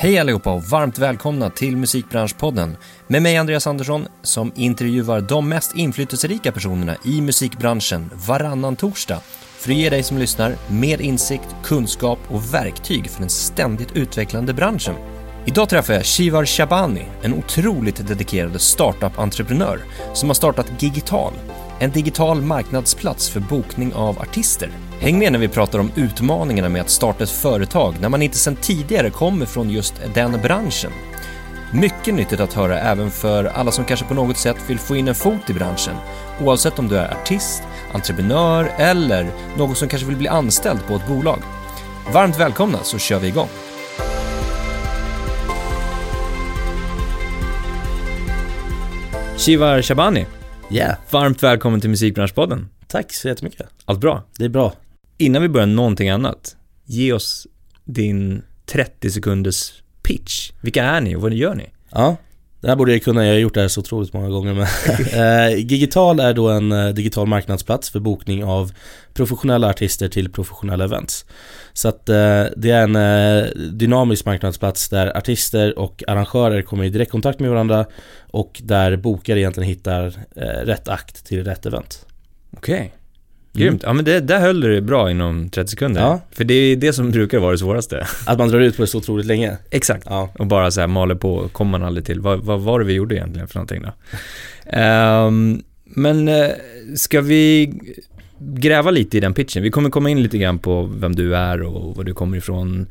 Hej allihopa och varmt välkomna till Musikbranschpodden med mig Andreas Andersson som intervjuar de mest inflytelserika personerna i musikbranschen varannan torsdag för att ge dig som lyssnar mer insikt, kunskap och verktyg för den ständigt utvecklande branschen. Idag träffar jag Shivar Shabani, en otroligt dedikerad startup-entreprenör som har startat Gigital, en digital marknadsplats för bokning av artister. Häng med när vi pratar om utmaningarna med att starta ett företag när man inte sedan tidigare kommer från just den branschen. Mycket nyttigt att höra även för alla som kanske på något sätt vill få in en fot i branschen, oavsett om du är artist, entreprenör eller någon som kanske vill bli anställd på ett bolag. Varmt välkomna så kör vi igång! Shivar Shabani, Yeah, varmt välkommen till Musikbranschpodden. tack så jättemycket. Allt bra? Det är bra. Innan vi börjar någonting annat, ge oss din 30 sekunders pitch. Vilka är ni och vad gör ni? Ja, det här borde jag kunna, jag har gjort det här så otroligt många gånger men eh, Gigital är då en eh, digital marknadsplats för bokning av professionella artister till professionella events. Så att eh, det är en dynamisk marknadsplats där artister och arrangörer kommer i direktkontakt med varandra och där bokare egentligen hittar rätt akt till rätt event. Okej. Grymt. Ja men det, där höll du det bra inom 30 sekunder. Ja. För det är det som brukar vara det svåraste. Att man drar ut på det så otroligt länge. Exakt. Ja, Och bara så här maler på, kommer man aldrig till. Vad, vad var det vi gjorde egentligen för någonting då? Ehm, men eh, ska vi gräva lite i den pitchen? Vi kommer komma in lite grann på vem du är och var du kommer ifrån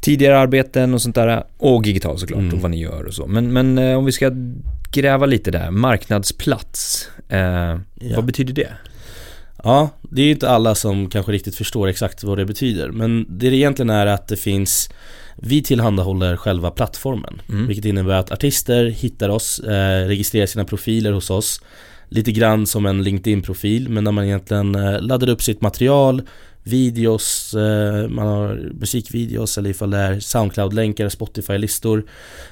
tidigare arbeten och sånt där. Och Gigital såklart Mm. och vad ni gör och så. Men, men eh, om vi ska gräva lite där, marknadsplats. Eh, Ja. Vad betyder det? Ja, det är ju inte alla som kanske riktigt förstår exakt vad det betyder Men det det egentligen är att det finns Vi tillhandahåller själva plattformen Mm. Vilket innebär att artister hittar oss, eh, registrerar sina profiler hos oss Lite grann som en LinkedIn-profil men där man egentligen eh, laddar upp sitt material Videos, eh, man har musikvideos eller ifall det är Soundcloud-länkar, Spotify-listor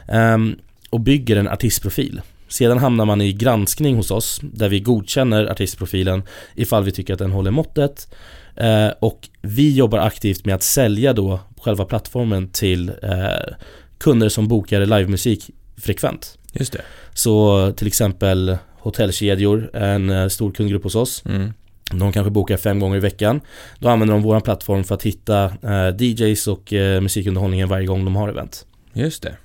ehm, Och bygger en artistprofil Sedan hamnar man i granskning hos oss där vi godkänner artistprofilen ifall vi tycker att den håller måttet eh, och vi jobbar aktivt med att sälja då själva plattformen till eh, kunder som bokar livemusik frekvent. Just det. Så till exempel hotellkedjor, en eh, stor kundgrupp hos oss. Mm. De kanske bokar fem gånger i veckan. Då använder de vår plattform för att hitta eh, DJs och eh, musikunderhållningen varje gång de har event. Just det.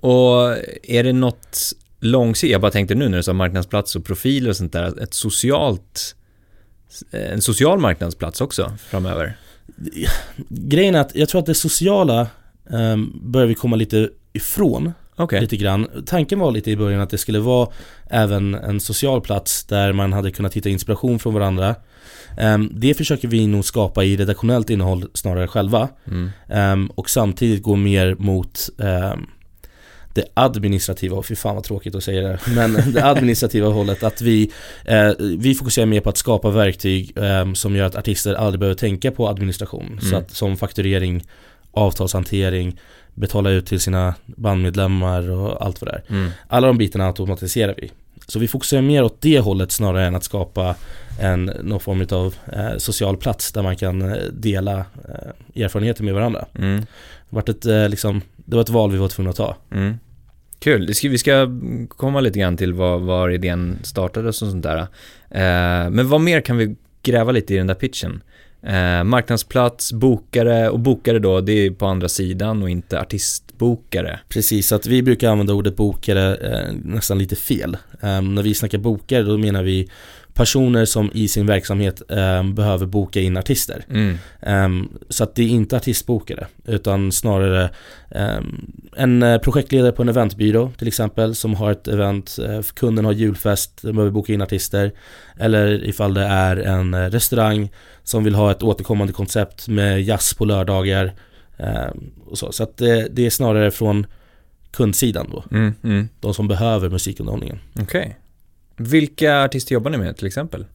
Och är det något långsiktigt, jag bara tänkte nu när du sa marknadsplats och profiler och sånt där, ett socialt, en social marknadsplats också framöver? Grejen är att jag tror att det sociala eh, börjar vi komma lite ifrån Okej. lite grann. Tanken var lite i början att det skulle vara även en social plats där man hade kunnat hitta inspiration från varandra. Ehm, Det försöker vi nog skapa i redaktionellt innehåll snarare själva. Mm. Ehm, Och samtidigt gå mer mot ehm, det administrativa, och fy fan vad tråkigt att säga det men det administrativa hållet att vi, eh, vi fokuserar mer på att skapa verktyg ehm, som gör att artister aldrig behöver tänka på administration. Så Mm. att som fakturering, avtalshantering, betala ut till sina bandmedlemmar och allt vad det är. Mm. Alla de bitarna automatiserar vi. Så vi fokuserar mer åt det hållet snarare än att skapa en, någon form av eh, social plats där man kan eh, dela eh, erfarenheter med varandra. Mm. Det, var ett, eh, liksom, det var ett val vi var tvungna att ta. Mm. Kul, vi ska komma lite grann till var, var idén startades och sånt där. Eh, men vad mer kan vi gräva lite i den där pitchen? Eh, marknadsplats, bokare och bokare då, det är på andra sidan och inte artistbokare. Precis, så att vi brukar använda ordet bokare eh, nästan lite fel. Ehm, när vi snackar bokare då menar vi personer som i sin verksamhet ehm, behöver boka in artister. Mm. Ehm, så att det är inte artistbokare utan snarare ehm, en eh, projektledare på en eventbyrå till exempel som har ett event, eh, kunden har julfest, den behöver boka in artister. Eller ifall det är en eh, restaurang som vill ha ett återkommande koncept med jazz på lördagar. ehm, och så så att det, det är snarare från kundsidan då, Mm. Mm. de som behöver musikunderhållningen. Okej. Vilka artister jobbar ni med till exempel?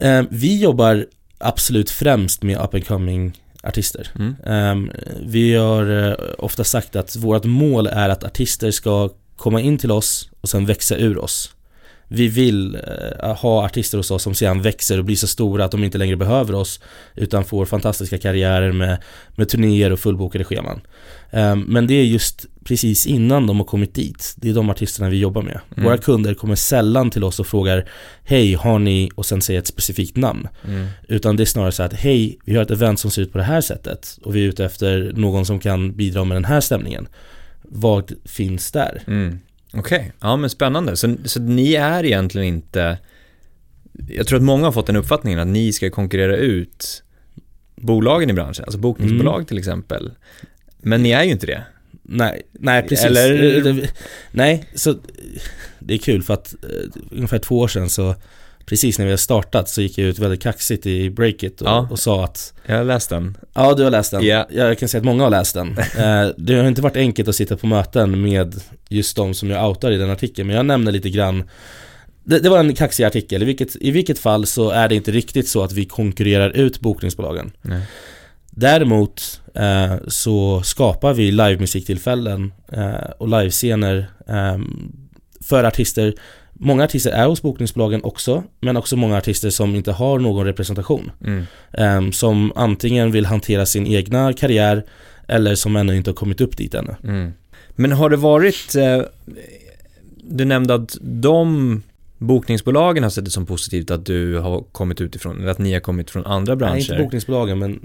Ehm, vi jobbar absolut främst med up and coming artister. Mm. Ehm, vi har eh, ofta sagt att vårt mål är att artister ska komma in till oss och sen växa ur oss. Vi vill eh, ha artister hos oss som sedan växer och blir så stora att de inte längre behöver oss utan får fantastiska karriärer med, med turnéer och fullbokade scheman. Um, men det är just precis innan de har kommit dit. Det är de artisterna vi jobbar med. Mm. Våra kunder kommer sällan till oss och frågar Hej, har ni? och sen säger ett specifikt namn. Mm. Utan det är snarare så att Hej, vi har ett event som ser ut på det här sättet och vi är ute efter någon som kan bidra med den här stämningen. Vad finns där? Mm. Okej, okay. ja men spännande. Så, så ni är egentligen inte, jag tror att många har fått den uppfattningen att ni ska konkurrera ut bolagen i branschen, alltså bokningsbolag mm. till exempel. Men ni är ju inte det. Nej, nej precis. Eller? Nej, så det är kul för att uh, ungefär två år sedan så Precis när vi har startat så gick jag ut väldigt kaxigt i Breakit och, ja, och sa att Jag har läst den Ja, du har läst den. Yeah. Jag kan säga att många har läst den. uh, det har inte varit enkelt att sitta på möten med just de som jag outar i den artikeln, men jag nämner lite grann det, det, var en kaxig artikel, I vilket, i vilket fall så är det inte riktigt så att vi konkurrerar ut bokningsbolagen. Nej. Däremot eh, så skapar vi livemusiktillfällen eh, och livescener eh, för artister Många artister är hos bokningsbolagen också, men också många artister som inte har någon representation. Mm. Eh, som antingen vill hantera sin egna karriär eller som ännu inte har kommit upp dit ännu. Mm. Men har det varit, eh, du nämnde att de bokningsbolagen har sett det som positivt att du har kommit utifrån, eller att ni har kommit från andra branscher? Nej, inte bokningsbolagen, men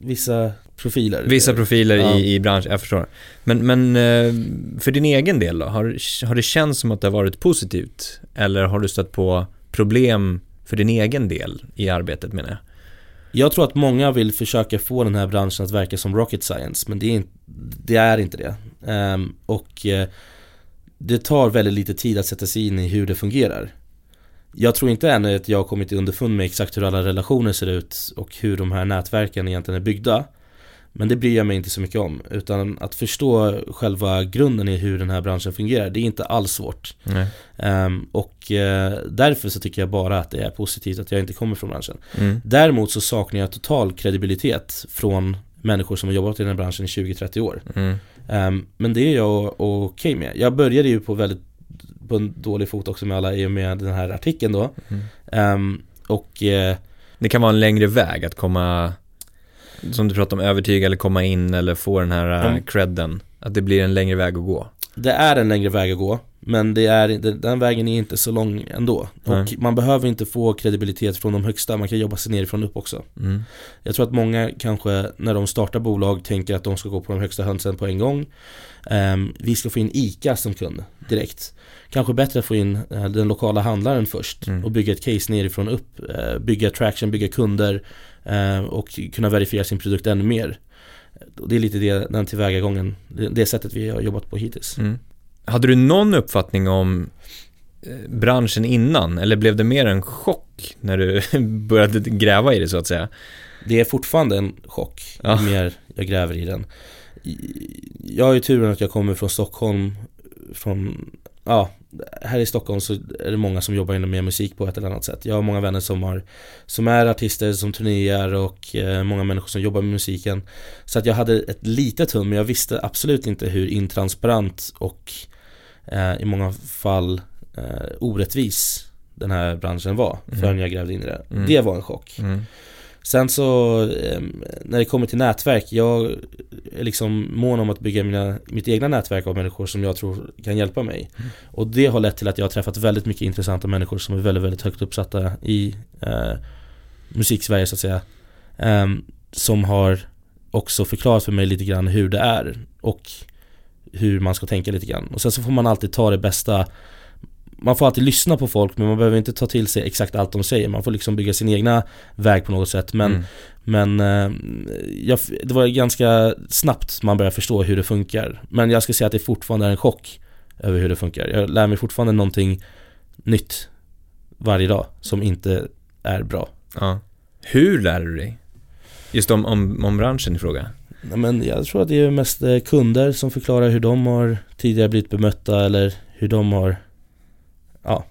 vissa profiler. Vissa profiler ja. i, i branschen, jag förstår. Men, men eh, för din egen del då, har, har det känts som att det har varit positivt? Eller har du stött på problem för din egen del i arbetet menar jag? Jag tror att många vill försöka få den här branschen att verka som rocket science, men det är inte det. Är inte det. Um, och uh, det tar väldigt lite tid att sätta sig in i hur det fungerar. Jag tror inte ännu att jag har kommit underfund med exakt hur alla relationer ser ut och hur de här nätverken egentligen är byggda. Men det bryr jag mig inte så mycket om. Utan att förstå själva grunden i hur den här branschen fungerar, det är inte alls svårt. Um, och uh, därför så tycker jag bara att det är positivt att jag inte kommer från branschen. Mm. Däremot så saknar jag total kredibilitet från människor som har jobbat i den här branschen i 20-30 år. Mm. Um, men det är jag okej okay med. Jag började ju på väldigt på en dålig fot också med alla i och med den här artikeln då. Mm. Um, och uh, Det kan vara en längre väg att komma som du pratade om, övertyga eller komma in eller få den här mm. credden. Att det blir en längre väg att gå. Det är en längre väg att gå. Men det är, den vägen är inte så lång ändå. Och man behöver inte få kredibilitet från de högsta, man kan jobba sig nerifrån upp också. Mm. Jag tror att många kanske när de startar bolag tänker att de ska gå på de högsta hönsen på en gång. Um, vi ska få in ICA som kund direkt. Kanske bättre att få in uh, den lokala handlaren först mm. och bygga ett case nerifrån upp. Uh, bygga traction, bygga kunder och kunna verifiera sin produkt ännu mer. Det är lite det, den tillvägagången, det, sättet vi har jobbat på hittills. Mm. Hade du någon uppfattning om eh, branschen innan eller blev det mer en chock när du började gräva i det så att säga? Det är fortfarande en chock ja. ju mer jag gräver i den. Jag har ju turen att jag kommer från Stockholm, från, ja, här i Stockholm så är det många som jobbar inom med musik på ett eller annat sätt. Jag har många vänner som, har, som är artister, som turnerar och eh, många människor som jobbar med musiken. Så att jag hade ett litet hum, men jag visste absolut inte hur intransparent och eh, i många fall eh, orättvis den här branschen var mm. förrän jag grävde in i det. Mm. Det var en chock. Mm. Sen så eh, när det kommer till nätverk, jag är liksom mån om att bygga mina, mitt egna nätverk av människor som jag tror kan hjälpa mig. Mm. Och det har lett till att jag har träffat väldigt mycket intressanta människor som är väldigt, väldigt högt uppsatta i eh, musiksverige så att säga. Eh, som har också förklarat för mig lite grann hur det är och hur man ska tänka lite grann. Och sen så får man alltid ta det bästa man får alltid lyssna på folk men man behöver inte ta till sig exakt allt de säger. Man får liksom bygga sin egna väg på något sätt. Men, mm. men eh, jag, det var ganska snabbt man började förstå hur det funkar. Men jag ska säga att det fortfarande är en chock över hur det funkar. Jag lär mig fortfarande någonting nytt varje dag som inte är bra. Ja. Hur lär du dig? Just om, om, om branschen i fråga? men jag tror att det är mest eh, kunder som förklarar hur de har tidigare blivit bemötta eller hur de har Ja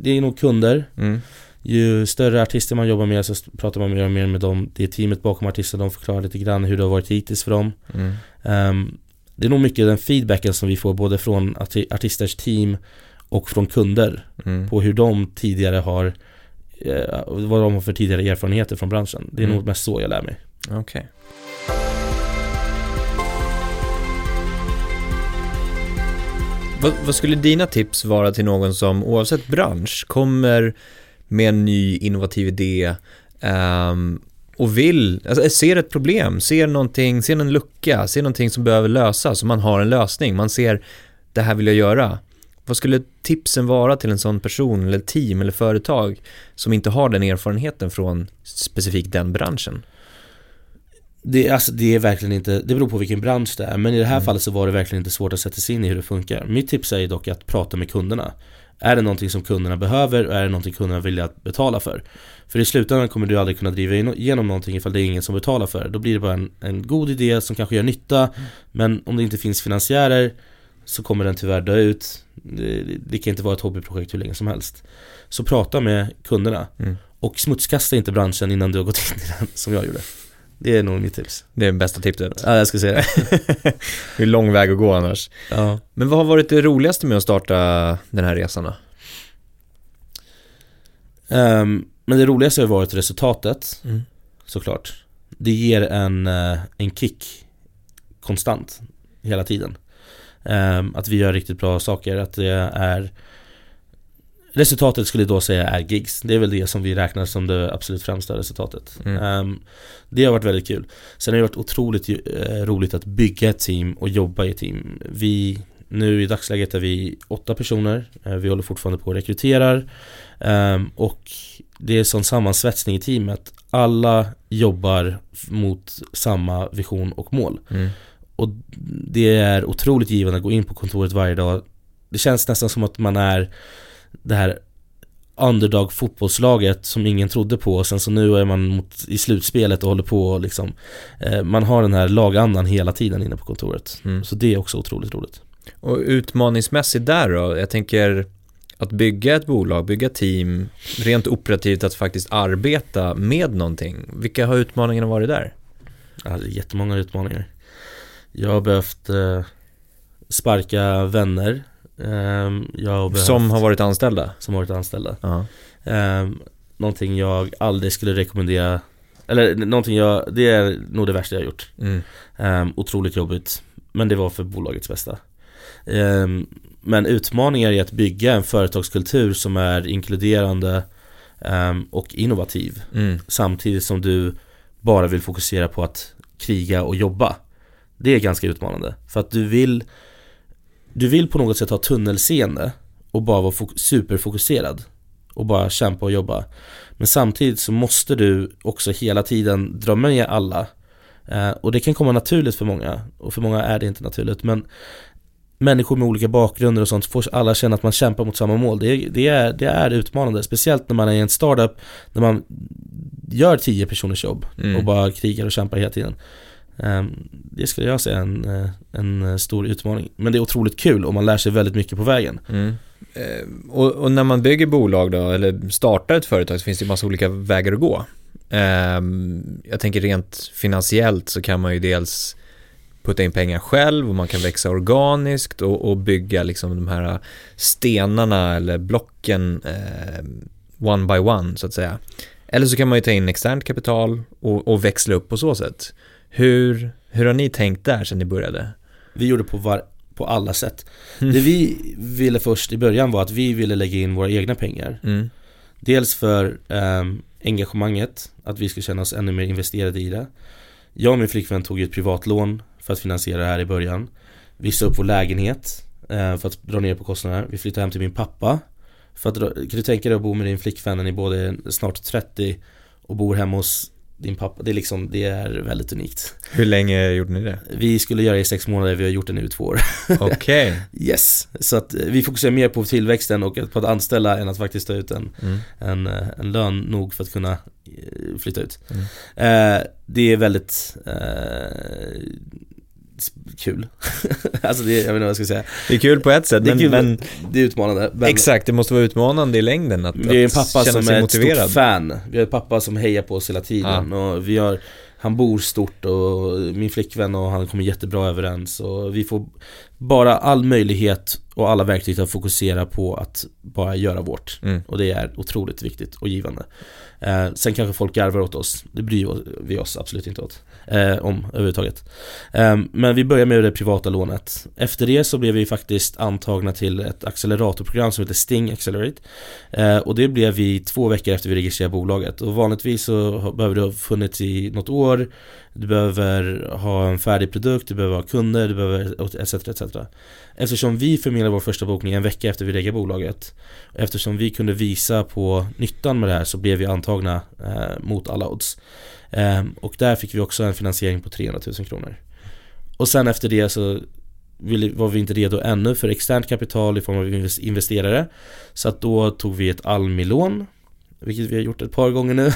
Det, är nog kunder mm. Ju större artister man jobbar med så pratar man mer och mer med dem Det är teamet bakom artisten, de förklarar lite grann hur det har varit hittills för dem mm. um, Det är nog mycket den feedbacken som vi får både från artisters team och från kunder Mm. på hur de tidigare har eh, vad de har för tidigare erfarenheter från branschen. Det är Mm. nog mest så jag lär mig. Okej. Vad, vad skulle dina tips vara till någon som oavsett bransch kommer med en ny innovativ idé um, och vill, alltså ser ett problem, ser någonting, ser en lucka, ser någonting som behöver lösas och man har en lösning, man ser det här vill jag göra. Vad skulle tipsen vara till en sån person eller team eller företag som inte har den erfarenheten från specifikt den branschen? Det, alltså, det är verkligen inte, det beror på vilken bransch det är men i det här Mm. fallet så var det verkligen inte svårt att sätta sig in i hur det funkar. Mitt tips är dock att prata med kunderna. Är det någonting som kunderna behöver och är det någonting kunderna vill att betala för? För i slutändan kommer du aldrig kunna driva igenom någonting ifall det är ingen som betalar för det. Då blir det bara en, en god idé som kanske gör nytta men om det inte finns finansiärer så kommer den tyvärr dö ut. Det, det kan inte vara ett hobbyprojekt hur länge som helst. Så prata med kunderna Mm. och smutskasta inte branschen innan du har gått in i den som jag gjorde. Det är nog mitt tips. Det är bästa tipset. Ja, jag ska säga det. det är lång väg att gå annars. Ja. Men vad har varit det roligaste med att starta den här resan då? Ehm, men det roligaste har varit resultatet, Mm. såklart. Det ger en, eh, en kick konstant, hela tiden. Ehm, att vi gör riktigt bra saker, att det är Resultatet skulle jag då säga är gigs. Det är väl det som vi räknar som det absolut främsta resultatet. Mm. Ehm, det har varit väldigt kul. Sen har det varit otroligt eh, roligt att bygga ett team och jobba i ett team. Vi, nu i dagsläget är vi åtta personer. Eh, vi håller fortfarande på och rekryterar. Ehm, och det är sån sammansvetsning i teamet. Alla jobbar mot samma vision och mål. Mm. Och det är otroligt givande att gå in på kontoret varje dag. Det känns nästan som att man är det här underdog fotbollslaget som ingen trodde på och sen så nu är man mot, i slutspelet och håller på och liksom eh, Man har den här lagandan hela tiden inne på kontoret. Mm. Så det är också otroligt roligt. Och utmaningsmässigt där då? Jag tänker att bygga ett bolag, bygga team, rent operativt att faktiskt arbeta med någonting. Vilka har utmaningarna varit där? Ja, det är jättemånga utmaningar. Jag har behövt eh, sparka vänner. Ehm, behövt, Som har varit anställda? som har varit anställda. Ja. Um, någonting jag aldrig skulle rekommendera Eller någonting jag, det är nog det värsta jag har gjort Mm. Ehm, Otroligt jobbigt Men det var för bolagets bästa Ehm, Men utmaningar i att bygga en företagskultur som är inkluderande ehm, och innovativ Mm. Samtidigt som du bara vill fokusera på att kriga och jobba Det är ganska utmanande För att du vill Du vill på något sätt ha tunnelseende och bara vara fok- superfokuserad och bara kämpa och jobba. Men samtidigt så måste du också hela tiden dra med alla. Eh, Och det kan komma naturligt för många och för många är det inte naturligt men Människor med olika bakgrunder och sånt får alla känna att man kämpar mot samma mål. Det är, det är, det är utmanande, speciellt när man är i en startup När man gör tio personers jobb Mm. och bara krigar och kämpar hela tiden Ehm, det skulle jag säga är en, eh, en eh, stor utmaning Men det är otroligt kul och man lär sig väldigt mycket på vägen Mm. Eh, och, och när man bygger bolag då, eller startar ett företag så finns det ju massa olika vägar att gå. Ehm, jag tänker rent finansiellt så kan man ju dels putta in pengar själv och man kan växa organiskt och, och bygga liksom de här stenarna eller blocken eh, one by one så att säga. Eller så kan man ju ta in externt kapital och, och växla upp på så sätt. Hur, hur har ni tänkt där sedan ni började? Vi gjorde på, var, på alla sätt. Det vi ville först i början var att vi ville lägga in våra egna pengar. Mm. Dels för ehm, engagemanget, att vi skulle känna oss ännu mer investerade i det. Jag och min flickvän tog ett privatlån för att finansiera det här i början. Vi sa upp vår lägenhet eh, för att dra ner på kostnaderna Vi flyttade hem till min pappa för att Kan du tänka dig att bo med din flickvän när ni båda är snart 30 och bor hemma hos din pappa? Det är liksom, det är väldigt unikt Hur länge gjorde ni det? Vi skulle göra det i sex månader, vi har gjort det nu i två år Okej. Yes! Så att eh, vi fokuserar mer på tillväxten och på att anställa än att faktiskt ta ut en, Mm. en, eh, en lön nog för att kunna eh, flytta ut. Mm. Eh, det är väldigt eh, kul. alltså det, jag vet inte vad jag ska säga. Det är kul på ett sätt, Det är, men, men det är utmanande. Men exakt, det måste vara utmanande i längden att, vi har en pappa som är ett motiverad. stort fan. Vi har en pappa som hejar på oss hela tiden. Och vi har, han bor stort och min flickvän och han kommer jättebra överens. Och vi får bara all möjlighet och alla verktyg att fokusera på att bara göra vårt. Mm. Och det är otroligt viktigt och givande. Eh, sen kanske folk garvar åt oss, det bryr vi oss absolut inte åt. Eh, om överhuvudtaget. Eh, men vi börjar med det privata lånet. Efter det så blev vi faktiskt antagna till ett acceleratorprogram som heter Sting Accelerate. Eh, och det blev vi två veckor efter vi registrerade bolaget. Och vanligtvis så behöver det ha funnits i något år. Du behöver ha en färdig produkt, du behöver ha kunder, du behöver etc. etc. Eftersom vi förmedlade vår första bokning en vecka efter vi reggade bolaget Eftersom vi kunde visa på nyttan med det här så blev vi antagna eh, mot alla odds eh, Och där fick vi också en finansiering på 300 000 kronor Och sen efter det så var vi inte redo ännu för externt kapital i form av investerare Så att då tog vi ett Almi-lån Vilket vi har gjort ett par gånger nu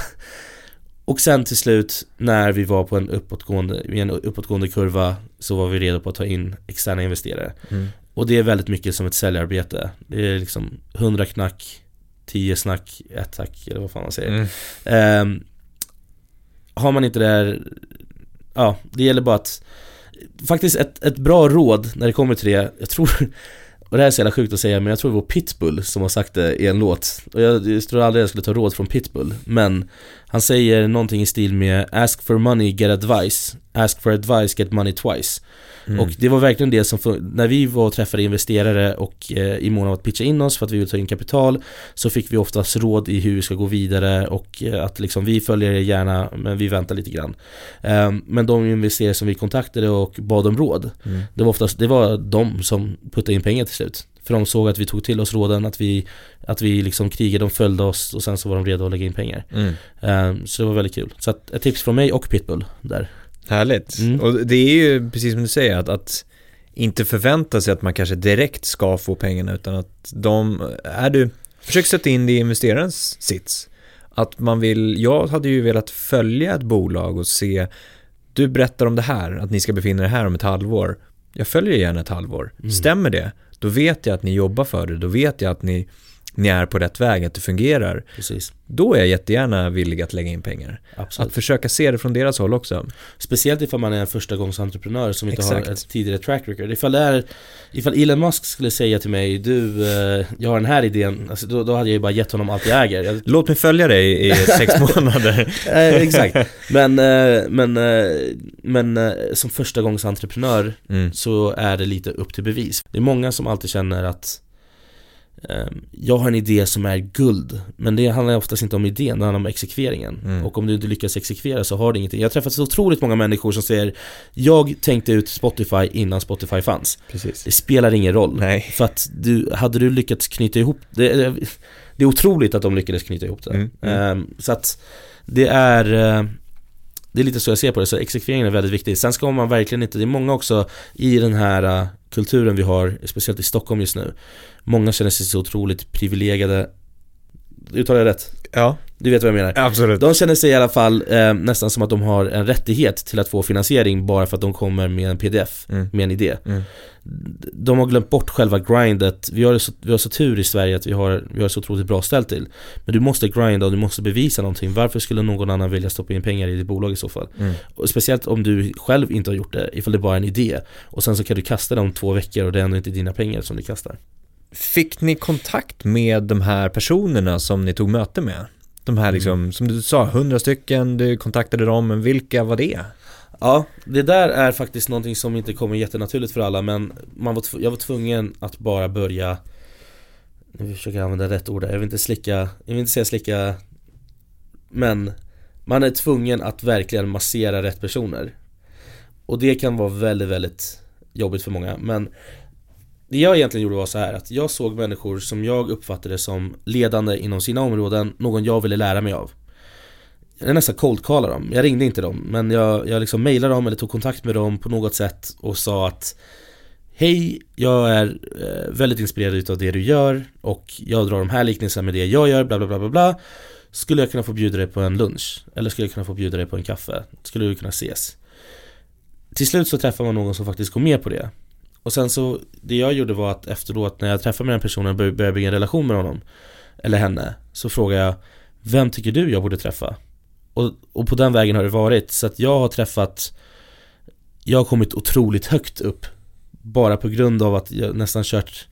och sen till slut när vi var på en uppåtgående, en uppåtgående kurva så var vi redo på att ta in externa investerare. Mm. Och det är väldigt mycket som ett säljarbete. Det är liksom 100 knack, 10 snack, ett tack eller vad fan man säger. Mm. Um, har man inte det här, ja det gäller bara att Faktiskt ett, ett bra råd när det kommer till det, jag tror och det här är så jävla sjukt att säga men jag tror det var Pitbull som har sagt det i en låt. Och jag, jag tror aldrig jag skulle ta råd från Pitbull Men Han säger någonting i stil med Ask for money, get advice. Ask for advice, get money twice Mm. Och det var verkligen det som, när vi var och träffade investerare och eh, i mån av att pitcha in oss för att vi vill ta in kapital Så fick vi oftast råd i hur vi ska gå vidare och eh, att liksom vi följer er gärna men vi väntar lite grann eh, Men de investerare som vi kontaktade och bad om råd mm. Det var oftast, det var de som puttade in pengar till slut för de såg att vi tog till oss råden, att vi, att vi liksom krigade, de följde oss och sen så var de redo att lägga in pengar. Mm. Um, så det var väldigt kul. Så att ett tips från mig och Pitbull där. Härligt. Mm. Och det är ju precis som du säger att, att inte förvänta sig att man kanske direkt ska få pengarna utan att de, är du, försök sätta in det i investerarens sits. Att man vill, jag hade ju velat följa ett bolag och se, du berättar om det här, att ni ska befinna er här om ett halvår. Jag följer gärna ett halvår. Mm. Stämmer det? Då vet jag att ni jobbar för det, då vet jag att ni ni är på rätt väg, att det fungerar. Precis. Då är jag jättegärna villig att lägga in pengar. Absolut. Att försöka se det från deras håll också. Speciellt ifall man är en första gångs entreprenör som inte Exakt. har ett tidigare track record. Ifall, det är, ifall Elon Musk skulle säga till mig Du, eh, jag har den här idén. Alltså, då, då, hade jag ju bara gett honom allt jag äger. Jag... Låt mig följa dig i sex månader. eh, exakt. Men, eh, men, men som första gångs entreprenör mm. så är det lite upp till bevis. Det är många som alltid känner att jag har en idé som är guld Men det handlar oftast inte om idén, det handlar om exekveringen mm. Och om du inte lyckas exekvera så har du ingenting Jag har träffat så otroligt många människor som säger Jag tänkte ut Spotify innan Spotify fanns Precis. Det spelar ingen roll Nej. För att du, hade du lyckats knyta ihop det Det är otroligt att de lyckades knyta ihop det mm. Mm. Så att det är eh, det är lite så jag ser på det, så exekveringen är väldigt viktig. Sen ska man verkligen inte, det är många också i den här uh, kulturen vi har, speciellt i Stockholm just nu. Många känner sig så otroligt privilegierade. Uttalar jag rätt? Ja. Du vet vad jag menar? Absolut. De känner sig i alla fall eh, nästan som att de har en rättighet till att få finansiering bara för att de kommer med en pdf, mm. med en idé. Mm. De har glömt bort själva grindet. Vi har, så, vi har så tur i Sverige att vi har, vi har så otroligt bra ställt till. Men du måste grinda och du måste bevisa någonting. Varför skulle någon annan vilja stoppa in pengar i ditt bolag i så fall? Mm. Och speciellt om du själv inte har gjort det, ifall det bara är en idé. Och sen så kan du kasta det om två veckor och det är ändå inte dina pengar som du kastar. Fick ni kontakt med de här personerna som ni tog möte med? De här liksom, mm. som du sa, hundra stycken, du kontaktade dem, men vilka var det? Ja, det där är faktiskt någonting som inte kommer jättenaturligt för alla men man var jag var tvungen att bara börja Nu försöker jag använda rätt ord där, jag vill inte slicka, jag vill inte säga slicka Men man är tvungen att verkligen massera rätt personer Och det kan vara väldigt, väldigt jobbigt för många men det jag egentligen gjorde var så här att jag såg människor som jag uppfattade som ledande inom sina områden, någon jag ville lära mig av Jag nästan cold dem, jag ringde inte dem men jag, jag liksom mejlade dem eller tog kontakt med dem på något sätt och sa att Hej, jag är eh, väldigt inspirerad utav det du gör och jag drar de här liknelserna med det jag gör, bla bla bla bla bla Skulle jag kunna få bjuda dig på en lunch? Eller skulle jag kunna få bjuda dig på en kaffe? Skulle vi kunna ses? Till slut så träffar man någon som faktiskt går med på det och sen så, det jag gjorde var att efteråt när jag träffade med den personen och började bygga en relation med honom Eller henne Så frågade jag Vem tycker du jag borde träffa? Och, och på den vägen har det varit så att jag har träffat Jag har kommit otroligt högt upp Bara på grund av att jag nästan kört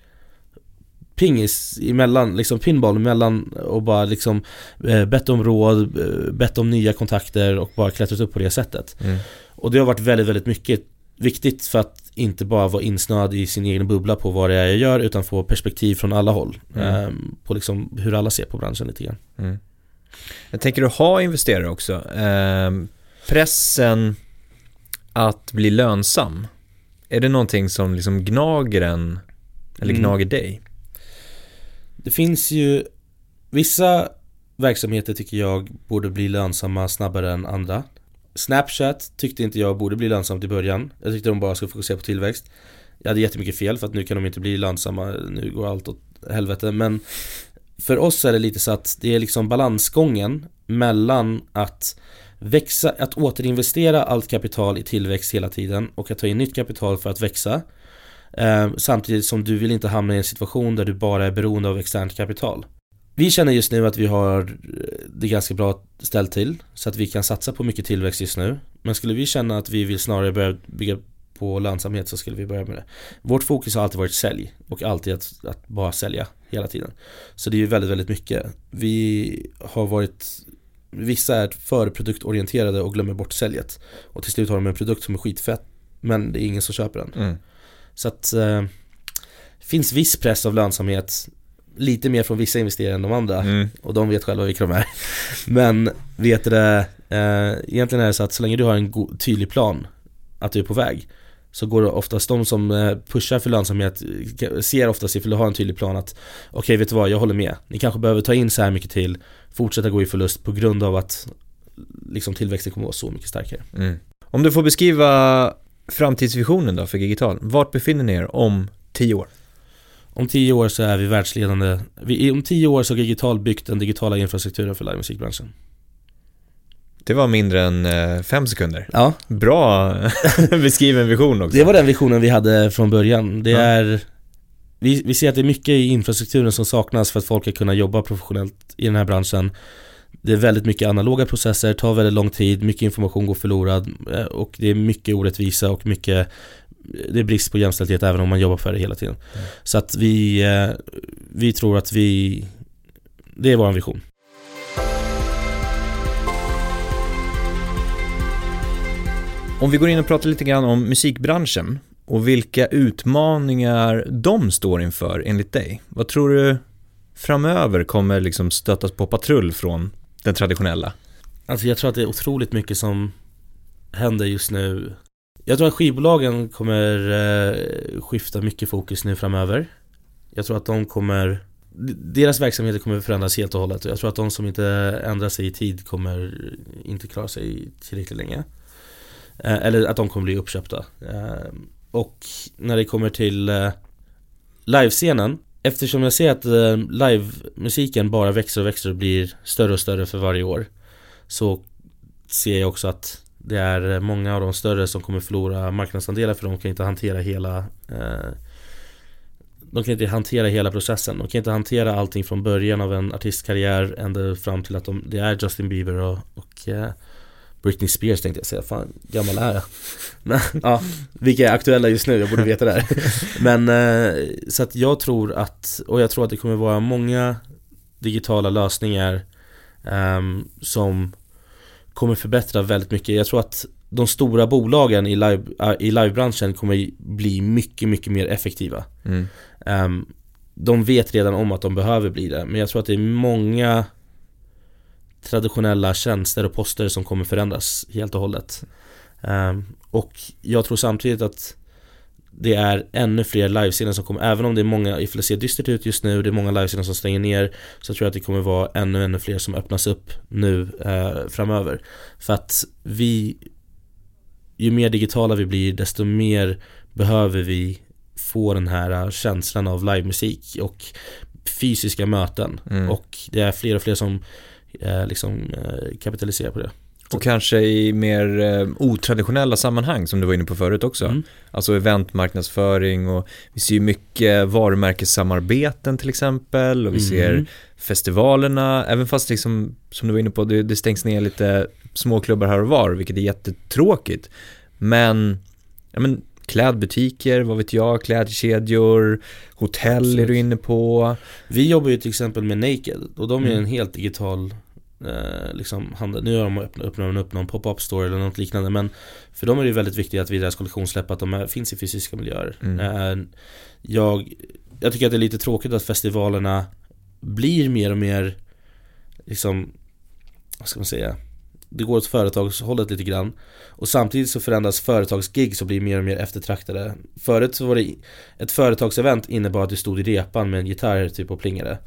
pingis emellan, liksom pinball emellan och bara liksom eh, bett om råd, eh, bett om nya kontakter och bara klättrat upp på det sättet. Mm. Och det har varit väldigt, väldigt mycket viktigt för att inte bara vara insnöad i sin egen bubbla på vad det är jag gör utan få perspektiv från alla håll. Mm. Eh, på liksom hur alla ser på branschen lite grann. Mm. Jag tänker du ha investerare också. Ehm, pressen att bli lönsam, är det någonting som liksom gnager en, eller Mm. gnager dig? Det finns ju vissa verksamheter tycker jag borde bli lönsamma snabbare än andra. Snapchat tyckte inte jag borde bli lönsamt i början. Jag tyckte de bara skulle fokusera på tillväxt. Jag hade jättemycket fel för att nu kan de inte bli lönsamma, nu går allt åt helvete. Men för oss är det lite så att det är liksom balansgången mellan att växa, att återinvestera allt kapital i tillväxt hela tiden och att ta in nytt kapital för att växa. Eh, samtidigt som du vill inte hamna i en situation där du bara är beroende av externt kapital. Vi känner just nu att vi har eh, det ganska bra ställt till så att vi kan satsa på mycket tillväxt just nu. Men skulle vi känna att vi vill snarare börja bygga på lönsamhet så skulle vi börja med det. Vårt fokus har alltid varit sälj och alltid att, att bara sälja hela tiden. Så det är ju väldigt, väldigt mycket. Vi har varit Vissa är för produktorienterade och glömmer bort säljet. Och till slut har de en produkt som är skitfett men det är ingen som köper den. Mm. Så att eh, finns viss press av lönsamhet Lite mer från vissa investerare än de andra Mm. och de vet själva vilka de är Men vet du det, eh, egentligen är det så att så länge du har en go- tydlig plan Att du är på väg Så går det oftast de som eh, pushar för lönsamhet eh, Ser oftast ifall du har en tydlig plan att Okej vet du vad, jag håller med Ni kanske behöver ta in så här mycket till Fortsätta gå i förlust på grund av att Liksom tillväxten kommer att vara så mycket starkare Mm. Om du får beskriva framtidsvisionen då för Gigital, vart befinner ni er om tio år? Om tio år så är vi världsledande vi, Om tio år så har Digital byggt den digitala infrastrukturen för livemusikbranschen Det var mindre än eh, fem sekunder. Ja, Bra beskriven vision också. det var den visionen vi hade från början Det Ja. är vi, vi ser att det är mycket i infrastrukturen som saknas för att folk ska kunna jobba professionellt i den här branschen Det är väldigt mycket analoga processer, tar väldigt lång tid, mycket information går förlorad eh, och det är mycket orättvisa och mycket det är brist på jämställdhet även om man jobbar för det hela tiden. Mm. Så att vi, eh, vi tror att vi, det är vår vision. Om vi går in och pratar lite grann om musikbranschen och vilka utmaningar de står inför enligt dig. Vad tror du framöver kommer liksom stötas på patrull från den traditionella? Alltså jag tror att det är otroligt mycket som händer just nu jag tror att skivbolagen kommer eh, skifta mycket fokus nu framöver. Jag tror att de kommer Deras verksamheter kommer förändras helt och hållet. Och jag tror att de som inte ändrar sig i tid kommer inte klara sig tillräckligt länge. Eh, Eller att de kommer bli uppköpta. Eh, Och när det kommer till eh, livescenen Eftersom jag ser att eh, livemusiken bara växer och växer och blir större och större för varje år så ser jag också att det är många av de större som kommer förlora marknadsandelar för de kan inte hantera hela eh, De kan inte hantera hela processen, de kan inte hantera allting från början av en artistkarriär ända fram till att de, det är Justin Bieber och, och eh, Britney Spears tänkte jag säga, fan gammal är jag? Men, ja, vilka är aktuella just nu, jag borde veta det här. Men eh, så att jag tror att, och jag tror att det kommer vara många digitala lösningar ehm, som kommer förbättra väldigt mycket. Jag tror att de stora bolagen i, live, äh, i livebranschen kommer bli mycket, mycket mer effektiva. Mm. Ehm, de vet redan om att de behöver bli det, men jag tror att det är många traditionella tjänster och poster som kommer förändras helt och hållet. Ehm, och jag tror samtidigt att det är ännu fler livescener som kommer, även om det är många, ifall det ser dystert ut just nu, det är många livescener som stänger ner Så tror jag att det kommer vara ännu, ännu fler som öppnas upp nu eh, framöver. För att vi Ju mer digitala vi blir, desto mer behöver vi få den här känslan av livemusik och fysiska möten. Mm. Och det är fler och fler som eh, liksom eh, kapitaliserar på det Och kanske i mer eh, otraditionella sammanhang som du var inne på förut också. Mm. Alltså eventmarknadsföring och vi ser ju mycket varumärkessamarbeten till exempel och vi ser Mm. festivalerna, även fast liksom, som du var inne på, det, det stängs ner lite småklubbar här och var, vilket är jättetråkigt. Men, ja men klädbutiker, vad vet jag, klädkedjor, hotell Absolut. är du inne på. Vi jobbar ju till exempel med Naked och de är mm. en helt digital eh, liksom handel. Nu har de öppnat, öppnat upp någon pop-up store eller något liknande men för dem är det väldigt viktigt att vid deras kollektionssläpp att de är, finns i fysiska miljöer. Mm. Eh, jag, jag tycker att det är lite tråkigt att festivalerna blir mer och mer liksom, vad ska man säga? Det går åt företagshållet lite grann Och samtidigt så förändras företagsgig som blir mer och mer eftertraktade Förut så var det Ett företagsevent innebar att du stod i repan med en gitarr typ och plingade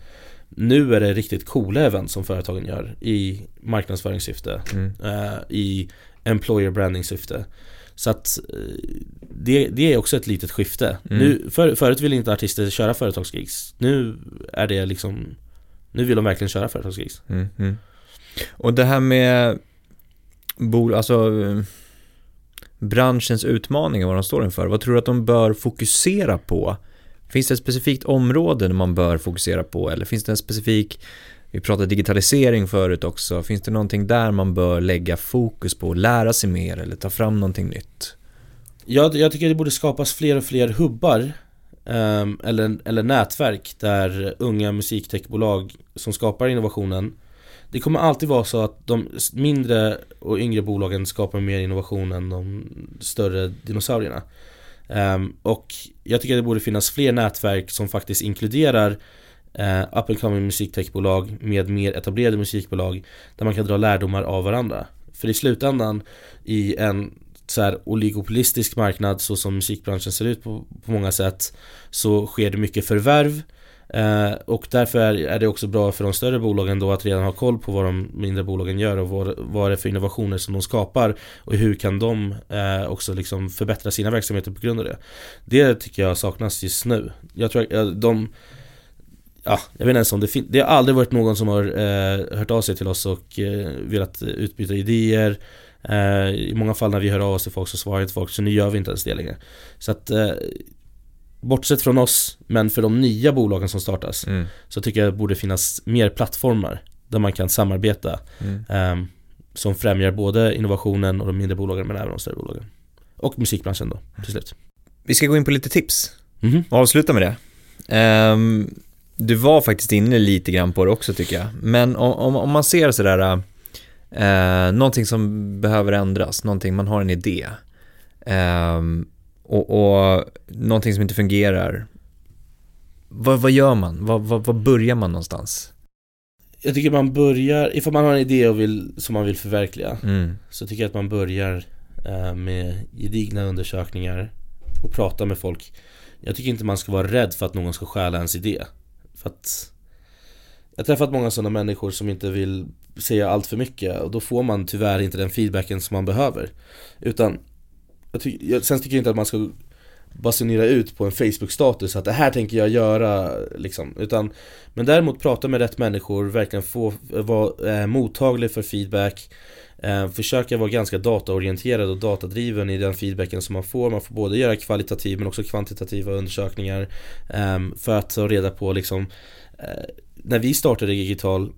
Nu är det riktigt coola event som företagen gör i marknadsföringssyfte mm. uh, I employer branding syfte Så att uh, det, det, är också ett litet skifte mm. nu, för, Förut ville inte artister köra företagsgigs Nu är det liksom Nu vill de verkligen köra företagsgigs mm. mm. Och det här med bol, alltså branschens utmaningar, vad de står inför. Vad tror du att de bör fokusera på? Finns det ett specifikt område man bör fokusera på eller finns det en specifik, vi pratade digitalisering förut också, finns det någonting där man bör lägga fokus på, lära sig mer eller ta fram någonting nytt? Jag, jag tycker det borde skapas fler och fler hubbar um, eller, eller nätverk där unga musiktechbolag som skapar innovationen det kommer alltid vara så att de mindre och yngre bolagen skapar mer innovation än de större dinosaurierna. Um, och jag tycker att det borde finnas fler nätverk som faktiskt inkluderar uh, up and coming musiktechbolag med mer etablerade musikbolag där man kan dra lärdomar av varandra. För i slutändan i en så här oligopolistisk marknad så som musikbranschen ser ut på, på många sätt så sker det mycket förvärv Eh, och därför är, är, det också bra för de större bolagen då att redan ha koll på vad de mindre bolagen gör och vad, vad det är för innovationer som de skapar och hur kan de eh, också liksom förbättra sina verksamheter på grund av det. Det tycker jag saknas just nu. Jag tror att de Ja, jag vet inte ens om det finns, det har aldrig varit någon som har eh, hört av sig till oss och eh, velat utbyta idéer eh, I många fall när vi hör av oss till folk så svarar inte folk, så nu gör vi inte ens det längre Så att eh, Bortsett från oss, men för de nya bolagen som startas mm. Så tycker jag det borde finnas mer plattformar Där man kan samarbeta mm. um, Som främjar både innovationen och de mindre bolagen men även de större bolagen Och musikbranschen då, till slut Vi ska gå in på lite tips mm. och avsluta med det um, Du var faktiskt inne lite grann på det också tycker jag Men om, om, om man ser sådär uh, Någonting som behöver ändras, någonting, man har en idé um, och, och någonting som inte fungerar. Vad, vad gör man? Vad, vad, vad börjar man någonstans? Jag tycker man börjar, ifall man har en idé och vill, som man vill förverkliga mm. Så tycker jag att man börjar eh, med gedigna undersökningar och prata med folk Jag tycker inte man ska vara rädd för att någon ska stjäla ens idé För att Jag har träffat många sådana människor som inte vill säga allt för mycket och då får man tyvärr inte den feedbacken som man behöver Utan jag ty jag, sen tycker jag inte att man ska basunera ut på en Facebook-status att det här tänker jag göra liksom. Utan Men däremot prata med rätt människor, verkligen få vara eh, mottaglig för feedback eh, Försöka vara ganska dataorienterad och datadriven i den feedbacken som man får. Man får både göra kvalitativ men också kvantitativa undersökningar eh, För att ta reda på liksom eh, När vi startade Digital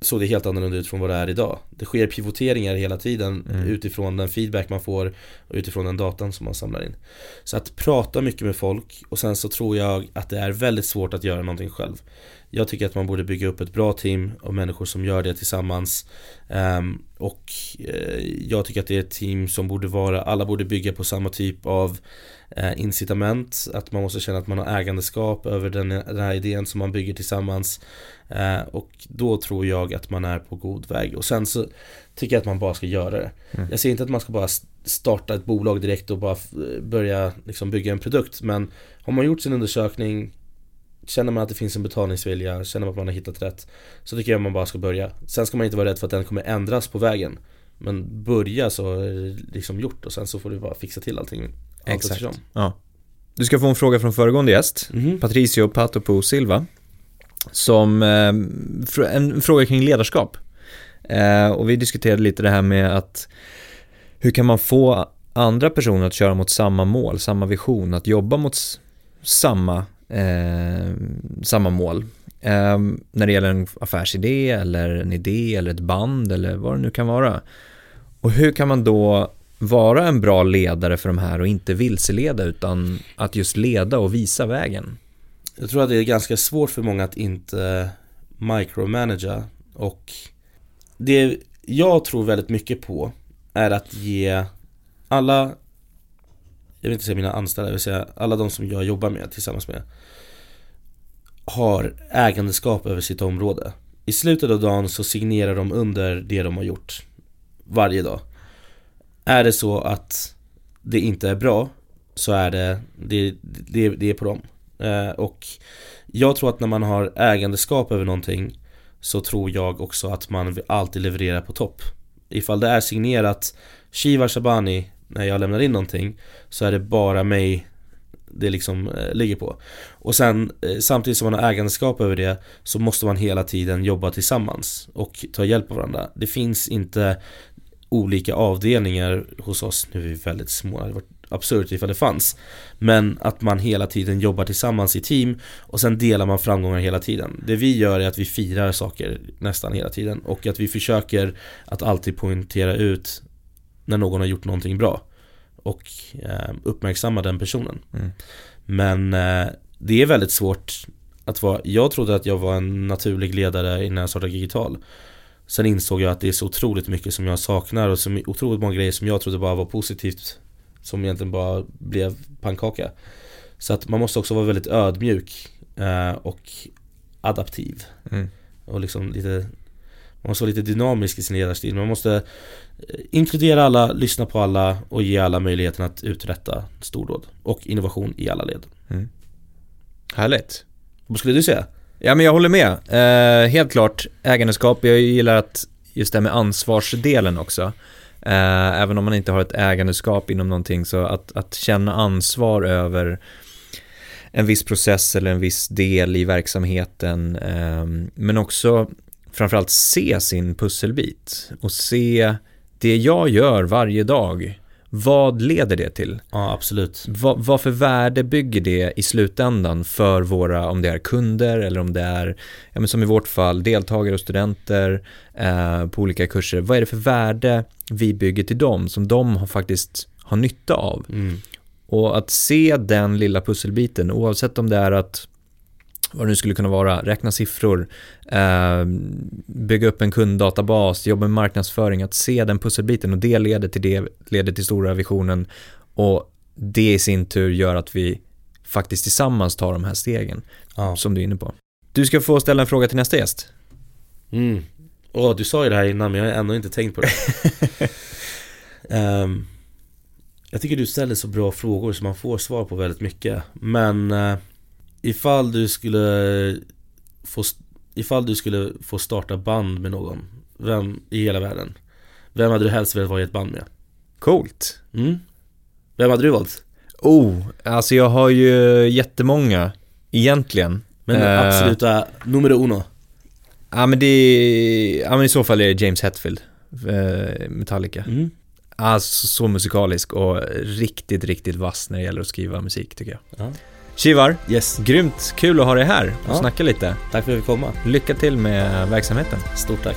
såg det helt annorlunda ut från vad det är idag. Det sker pivoteringar hela tiden mm. utifrån den feedback man får och utifrån den datan som man samlar in. Så att prata mycket med folk och sen så tror jag att det är väldigt svårt att göra någonting själv. Jag tycker att man borde bygga upp ett bra team av människor som gör det tillsammans. Um, och uh, jag tycker att det är ett team som borde vara, alla borde bygga på samma typ av uh, incitament. Att man måste känna att man har ägandeskap över den, den här idén som man bygger tillsammans. Uh, och då tror jag att man är på god väg. Och sen så tycker jag att man bara ska göra det. Mm. Jag säger inte att man ska bara starta ett bolag direkt och bara börja liksom bygga en produkt. Men har man gjort sin undersökning Känner man att det finns en betalningsvilja, känner man att man har hittat rätt Så tycker jag man bara ska börja. Sen ska man inte vara rädd för att den kommer ändras på vägen. Men börja så är det liksom gjort och sen så får du bara fixa till allting Exakt. ja. Du ska få en fråga från föregående gäst mm -hmm. Patricio Patopo Silva Som, eh, en fråga kring ledarskap. Eh, Och vi diskuterade lite det här med att Hur kan man få andra personer att köra mot samma mål, samma vision, att jobba mot samma eh, samma mål. Eh, när det gäller en affärsidé eller en idé eller ett band eller vad det nu kan vara. Och hur kan man då vara en bra ledare för de här och inte vilseleda utan att just leda och visa vägen? Jag tror att det är ganska svårt för många att inte micromanagera och det jag tror väldigt mycket på är att ge alla jag vill inte säga mina anställda, jag vill säga alla de som jag jobbar med tillsammans med Har ägandeskap över sitt område. I slutet av dagen så signerar de under det de har gjort Varje dag. Är det så att det inte är bra Så är det, det, det, det är på dem. Eh, Och jag tror att när man har ägandeskap över någonting Så tror jag också att man alltid levererar på topp. Ifall det är signerat Shiva Shabani när jag lämnar in någonting Så är det bara mig det liksom eh, ligger på. Och sen eh, samtidigt som man har ägandeskap över det Så måste man hela tiden jobba tillsammans och ta hjälp av varandra. Det finns inte olika avdelningar hos oss. Nu är vi väldigt små, det hade varit absurt ifall det fanns. Men att man hela tiden jobbar tillsammans i team och sen delar man framgångar hela tiden. Det vi gör är att vi firar saker nästan hela tiden och att vi försöker att alltid poängtera ut när någon har gjort någonting bra. Och eh, uppmärksamma den personen. Mm. Men eh, det är väldigt svårt att vara Jag trodde att jag var en naturlig ledare innan jag startade Digital. Sen insåg jag att det är så otroligt mycket som jag saknar och så otroligt många grejer som jag trodde bara var positivt Som egentligen bara blev pannkaka. Så att man måste också vara väldigt ödmjuk eh, och adaptiv. Mm. och liksom lite Man måste vara lite dynamisk i sin ledarstil. Man måste inkludera alla, lyssna på alla och ge alla möjligheten att uträtta stordåd och innovation i alla led Härligt. Vad skulle du säga? Ja men jag håller med. Eh, helt klart ägandeskap. Jag gillar att just det med ansvarsdelen också. Eh, även om man inte har ett ägandeskap inom någonting så att, att känna ansvar över en viss process eller en viss del i verksamheten. Eh, men också framförallt se sin pusselbit och se det jag gör varje dag. Vad leder det till? Ja absolut Vad, vad för värde bygger det i slutändan för våra, om det är kunder eller om det är, ja men som i vårt fall, deltagare och studenter eh, på olika kurser. Vad är det för värde vi bygger till dem som de har faktiskt har nytta av? mm. Och att se den lilla pusselbiten, oavsett om det är att vad det nu skulle kunna vara, räkna siffror, eh, bygga upp en kunddatabas, jobba med marknadsföring, att se den pusselbiten. Och det leder till det, leder till stora visionen. Och det i sin tur gör att vi faktiskt tillsammans tar de här stegen Ja. som du är inne på. Du ska få ställa en fråga till nästa gäst. mm. Åh, du sa ju det här innan men jag har ändå inte tänkt på det. Ehm, Jag tycker du ställer så bra frågor så man får svar på väldigt mycket. Men uh, Ifall du skulle få Ifall du skulle få starta band med någon Vem i hela världen? Vem hade du helst velat vara i ett band med? Coolt. Mm? Vem hade du valt? Oh, alltså jag har ju jättemånga egentligen. Men Eh. absoluta numero uno Ja men det ja men i så fall är det James Hetfield, eh, Metallica. mm. Alltså så musikalisk och riktigt, riktigt vass när det gäller att skriva musik tycker jag. Ja. Shivar, Yes, grymt kul att ha dig här och Ja. snacka lite. tack för att vi fick komma Lycka till med verksamheten. Stort tack